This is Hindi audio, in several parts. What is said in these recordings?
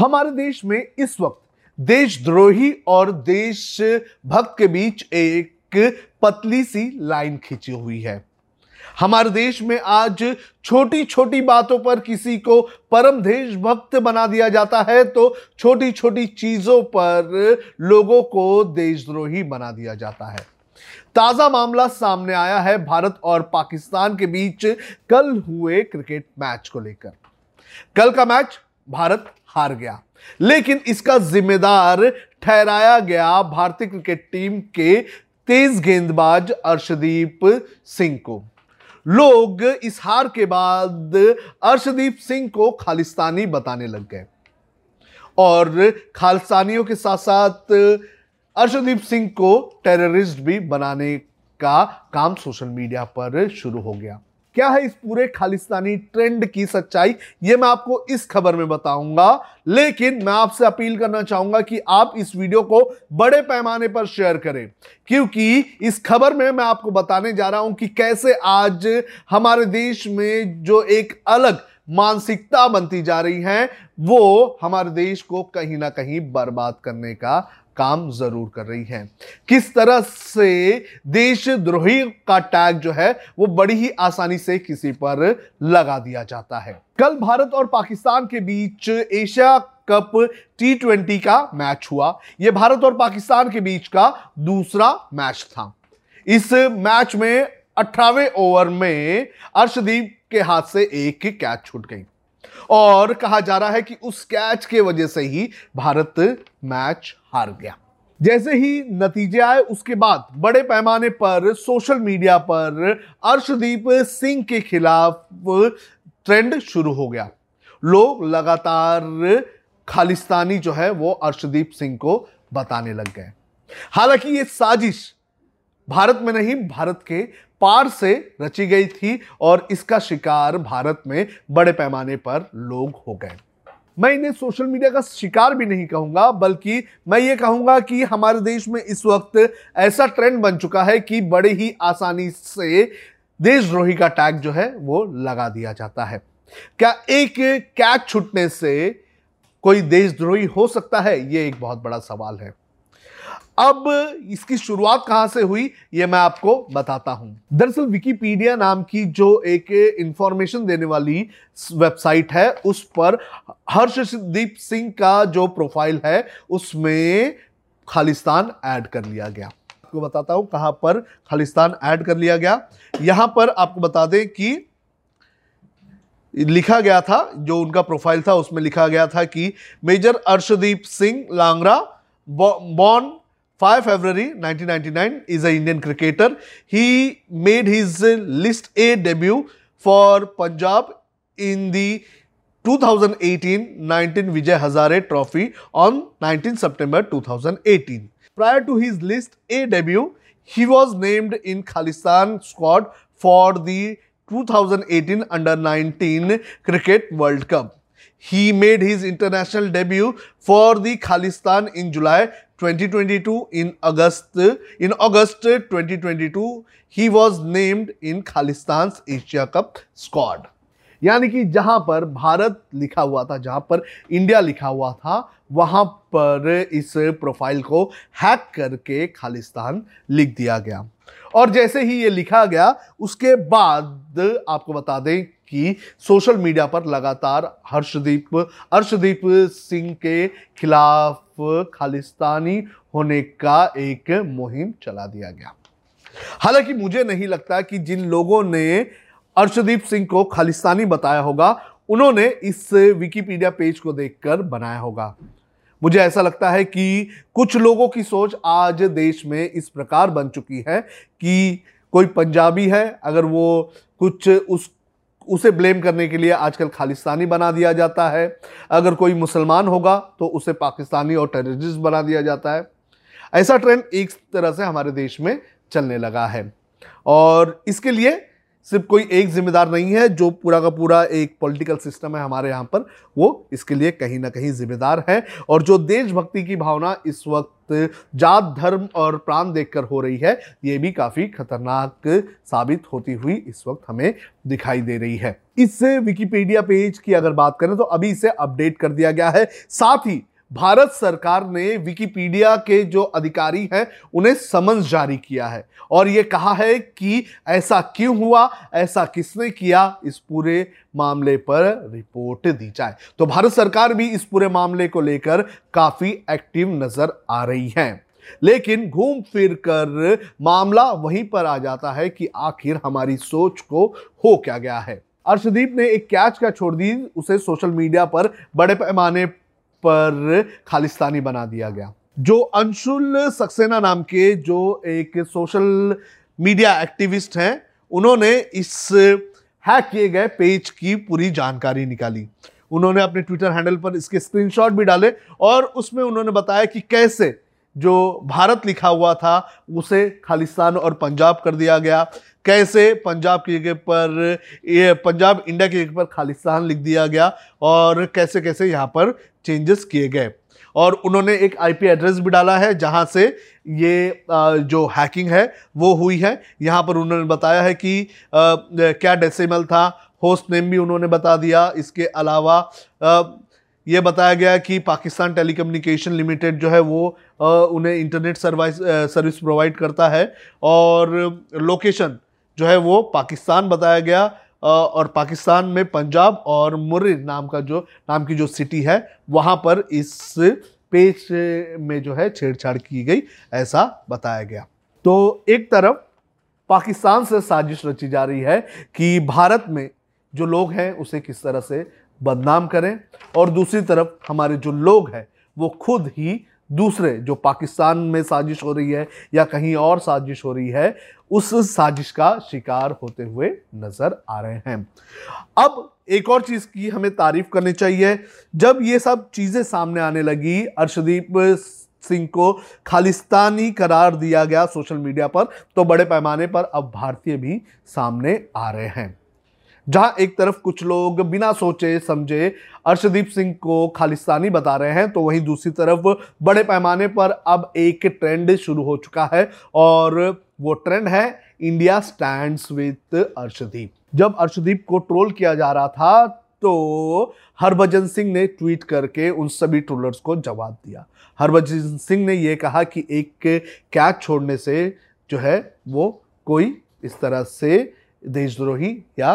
हमारे देश में इस वक्त देशद्रोही और देशभक्त के बीच एक पतली सी लाइन खींची हुई है। हमारे देश में आज छोटी छोटी बातों पर किसी को परम देशभक्त बना दिया जाता है तो छोटी छोटी चीज़ों पर लोगों को देशद्रोही बना दिया जाता है। ताज़ा मामला सामने आया है भारत और पाकिस्तान के बीच कल हुए क्रिकेट मैच को लेकर। कल का मैच भारत हार गया। लेकिन इसका जिम्मेदार ठहराया गया भारतीय क्रिकेट टीम के तेज गेंदबाज अर्शदीप सिंह को। लोग इस हार के बाद अर्शदीप सिंह को खालिस्तानी बताने लग गए। और खालिस्तानियों के साथ साथ अर्शदीप सिंह को टेररिस्ट भी बनाने का काम सोशल मीडिया पर शुरू हो गया। क्या है इस पूरे खालिस्तानी ट्रेंड की सच्चाई? ये मैं आपको इस खबर में बताऊँगा। लेकिन मैं आपसे अपील करना चाहूँगा कि आप इस वीडियो को बड़े पैमाने पर शेयर करें। क्योंकि इस खबर में मैं आपको बताने जा रहा हूँ कि कैसे आज हमारे देश में जो एक अलग मानसिकता बनती जा रही है, वो हमारे देश को कहीं ना कहीं बर्बाद करने का काम ज़रूर कर रही है। किस तरह से देशद्रोही का टैग जो है, वो बड़ी ही आसानी से किसी पर लगा दिया जाता है। कल भारत और पाकिस्तान के बीच एशिया कप टी ट्वेंटी का मैच हुआ। यह भारत और पाकिस्तान के बीच का दूसरा मैच था। इस मैच में अठारहवें ओवर में अर्शदीप के हाथ से एक कैच छूट गई। और कहा जा रहा है कि उस कैच के वजह से ही भारत मैच हार गया। जैसे ही नतीजे आए, उसके बाद बड़े पैमाने पर सोशल मीडिया पर अर्शदीप सिंह के खिलाफ ट्रेंड शुरू हो गया। लोग लगातार खालिस्तानी जो है, वो अर्शदीप सिंह को बताने लग गए। हालाँकि ये साजिश भारत में नहीं, भारत के पार से रची गई थी और इसका शिकार भारत में बड़े पैमाने पर लोग हो गए। मैं इन्हें सोशल मीडिया का शिकार भी नहीं कहूँगा, बल्कि मैं ये कहूँगा कि हमारे देश में इस वक्त ऐसा ट्रेंड बन चुका है कि बड़े ही आसानी से देशद्रोही का टैग जो है वो लगा दिया जाता है। क्या एक कैच छुटने से कोई देशद्रोही हो सकता है? ये एक बहुत बड़ा सवाल है। अब इसकी शुरुआत कहाँ से हुई यह मैं आपको बताता हूँ। दरअसल विकीपीडिया नाम की जो एक इंफॉर्मेशन देने वाली वेबसाइट है, उस पर हर्षदीप सिंह का जो प्रोफ़ाइल है, उसमें खालिस्तान ऐड कर लिया गया। आपको बताता हूँ कहाँ पर खालिस्तान ऐड कर लिया गया। यहाँ पर आपको बता दें कि लिखा गया था, जो उनका प्रोफ़ाइल था, उसमें लिखा गया था कि major Arshdeep Singh Langra born 5 February 1999 is an Indian cricketer. He made his List A debut for Punjab in the 2018-19 Vijay Hazare Trophy on 19 September 2018. Prior to his List A debut, he was named in Khalistan squad for the 2018 Under 19 Cricket World Cup. He made his international debut for the Khalistan in July 2022 in August in August 2022 he was named in Khalistan's Asia Cup squad यानी कि जहाँ पर भारत लिखा हुआ था जहाँ पर इंडिया लिखा हुआ था वहाँ पर इस प्रोफ़ाइल को हैक करके खालिस्तान लिख दिया गया और जैसे ही ये लिखा गया उसके बाद आपको बता दें कि सोशल मीडिया पर लगातार हर्षदीप अर्शदीप सिंह के खिलाफ खालिस्तानी होने का एक मुहिम चला दिया गया। हालाँकि मुझे नहीं लगता कि जिन लोगों ने अर्शदीप सिंह को खालिस्तानी बताया होगा, उन्होंने इस विकीपीडिया पेज को देखकर बनाया होगा। मुझे ऐसा लगता है कि कुछ लोगों की सोच आज देश में इस प्रकार बन चुकी है कि कोई पंजाबी है, अगर वो कुछ उस उसे ब्लेम करने के लिए आजकल खालिस्तानी बना दिया जाता है। अगर कोई मुसलमान होगा तो उसे पाकिस्तानी और टेररिस्ट बना दिया जाता है। ऐसा ट्रेंड एक तरह से हमारे देश में चलने लगा है। और इसके लिए सिर्फ़ कोई एक जिम्मेदार नहीं है, जो पूरा का पूरा एक पॉलिटिकल सिस्टम है हमारे यहाँ पर, वो इसके लिए कहीं ना कहीं जिम्मेदार है। और जो देशभक्ति की भावना इस वक्त जात, धर्म और प्राण देखकर हो रही है, ये भी काफ़ी खतरनाक साबित होती हुई इस वक्त हमें दिखाई दे रही है। इस विकिपीडिया पेज की अगर बात करें तो अभी इसे अपडेट कर दिया गया है। साथ ही भारत सरकार ने विकिपीडिया के जो अधिकारी हैं, उन्हें समन्स जारी किया है और यह कहा है कि ऐसा क्यों हुआ, ऐसा किसने किया, इस पूरे मामले पर रिपोर्ट दी जाए। तो भारत सरकार भी इस पूरे मामले को लेकर काफ़ी एक्टिव नज़र आ रही है। लेकिन घूम फिर कर मामला वहीं पर आ जाता है कि आखिर हमारी सोच को हो क्या गया है। अर्शदीप ने एक कैच का छोड़ दी, उसे सोशल मीडिया पर बड़े पैमाने पर खालिस्तानी बना दिया गया। जो अंशुल सक्सेना नाम के जो एक सोशल मीडिया एक्टिविस्ट हैं, उन्होंने इस हैक किए गए पेज की पूरी जानकारी निकाली। उन्होंने अपने ट्विटर हैंडल पर इसके स्क्रीनशॉट भी डाले और उसमें उन्होंने बताया कि कैसे जो भारत लिखा हुआ था, उसे खालिस्तान और पंजाब कर दिया गया। कैसे पंजाब की जगह पर, ये पंजाब इंडिया की जगह पर खालिस्तान लिख दिया गया और कैसे कैसे यहाँ पर चेंजेस किए गए। और उन्होंने एक आईपी एड्रेस भी डाला है जहाँ से ये जो हैकिंग है वो हुई है। यहाँ पर उन्होंने बताया है कि क्या डेसिमल था होस्ट नेम भी उन्होंने बता दिया। इसके अलावा ये बताया गया कि पाकिस्तान टेलीकम्युनिकेशन लिमिटेड जो है वो उन्हें इंटरनेट सर्विस सर्विस प्रोवाइड करता है। और लोकेशन जो है वो पाकिस्तान बताया गया और पाकिस्तान में पंजाब और मुर्र नाम का जो, नाम की जो सिटी है, वहाँ पर इस पेज में जो है छेड़छाड़ की गई, ऐसा बताया गया। तो एक तरफ़ पाकिस्तान से साजिश रची जा रही है कि भारत में जो लोग हैं, उसे किस तरह से बदनाम करें, और दूसरी तरफ़ हमारे जो लोग हैं, वो खुद ही दूसरे जो पाकिस्तान में साजिश हो रही है या कहीं और साजिश हो रही है, उस साजिश का शिकार होते हुए नज़र आ रहे हैं। अब एक और चीज़ की हमें तारीफ़ करनी चाहिए। जब ये सब चीज़ें सामने आने लगी, अर्शदीप सिंह को खालिस्तानी करार दिया गया सोशल मीडिया पर तो बड़े पैमाने पर अब भारतीय भी सामने आ रहे हैं। जहाँ एक तरफ़ कुछ लोग बिना सोचे, समझे अर्शदीप सिंह को खालिस्तानी बता रहे हैं तो वहीं दूसरी तरफ़ बड़े पैमाने पर अब एक ट्रेंड शुरू हो चुका है और वो ट्रेंड है इंडिया स्टैंड विथ अर्शदीप। जब अर्शदीप को ट्रोल किया जा रहा था तो हरभजन सिंह ने ट्वीट करके उन सभी ट्रोलर्स को जवाब दिया। हरभजन सिंह ने यह कहा कि एक कैच छोड़ने से जो है वो कोई इस तरह से देशद्रोही या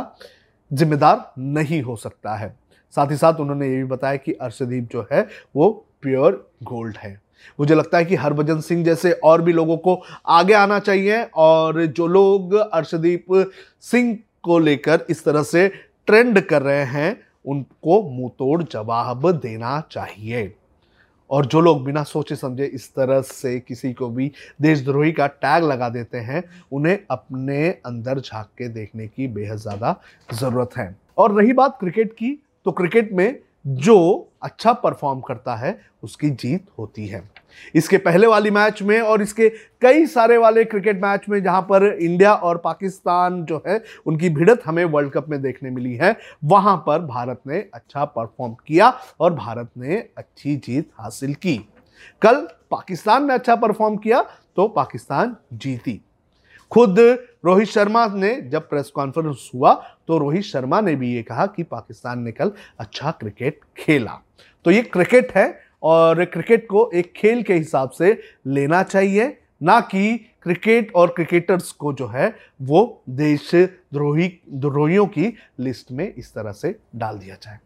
जिम्मेदार नहीं हो सकता है। साथ ही साथ उन्होंने ये भी बताया कि अर्शदीप जो है, वो प्योर गोल्ड है। मुझे लगता है कि हरभजन सिंह जैसे और भी लोगों को आगे आना चाहिए और जो लोग अर्शदीप सिंह को लेकर इस तरह से ट्रेंड कर रहे हैं, उनको मुँह तोड़ जवाब देना चाहिए। और जो लोग बिना सोचे समझे इस तरह से किसी को भी देशद्रोही का टैग लगा देते हैं, उन्हें अपने अंदर झाँक के देखने की बेहद ज़्यादा ज़रूरत है। और रही बात क्रिकेट की तो क्रिकेट में जो अच्छा परफॉर्म करता है, उसकी जीत होती है। इसके पहले वाली मैच में और इसके कई सारे वाले क्रिकेट मैच में जहाँ पर इंडिया और पाकिस्तान जो है, उनकी भिड़त हमें वर्ल्ड कप में देखने मिली है, वहाँ पर भारत ने अच्छा परफॉर्म किया और भारत ने अच्छी जीत हासिल की। कल पाकिस्तान ने अच्छा परफॉर्म किया तो पाकिस्तान जीती। खुद रोहित शर्मा ने, जब प्रेस कॉन्फ्रेंस हुआ तो रोहित शर्मा ने भी ये कहा कि पाकिस्तान ने कल अच्छा क्रिकेट खेला। तो ये क्रिकेट है और क्रिकेट को एक खेल के हिसाब से लेना चाहिए, ना कि क्रिकेट और क्रिकेटर्स को जो है, वो देशद्रोही, द्रोहियों की लिस्ट में इस तरह से डाल दिया जाए।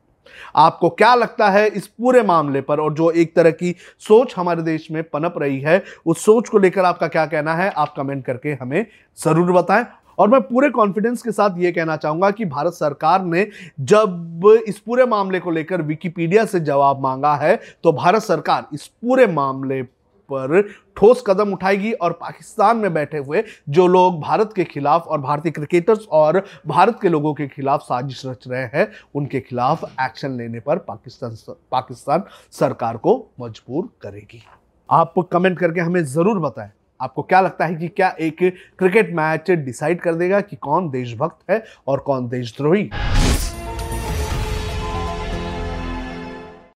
आपको क्या लगता है इस पूरे मामले पर और जो एक तरह की सोच हमारे देश में पनप रही है, उस सोच को लेकर आपका क्या कहना है? आप कमेंट करके हमें ज़रूर बताएँ। और मैं पूरे कॉन्फिडेंस के साथ ये कहना चाहूँगा कि भारत सरकार ने जब इस पूरे मामले को लेकर विकिपीडिया से जवाब मांगा है तो भारत सरकार इस पूरे मामले पर ठोस कदम उठाएगी और पाकिस्तान में बैठे हुए जो लोग भारत के खिलाफ और भारतीय क्रिकेटर्स और भारत के लोगों के खिलाफ साजिश रच रहे हैं, उनके खिलाफ एक्शन लेने पर पाकिस्तान पाकिस्तान सरकार को मजबूर करेगी। आप कमेंट करके हमें ज़रूर बताएँ, आपको क्या लगता है कि क्या एक क्रिकेट मैच डिसाइड कर देगा कि कौन देशभक्त है और कौन देशद्रोही?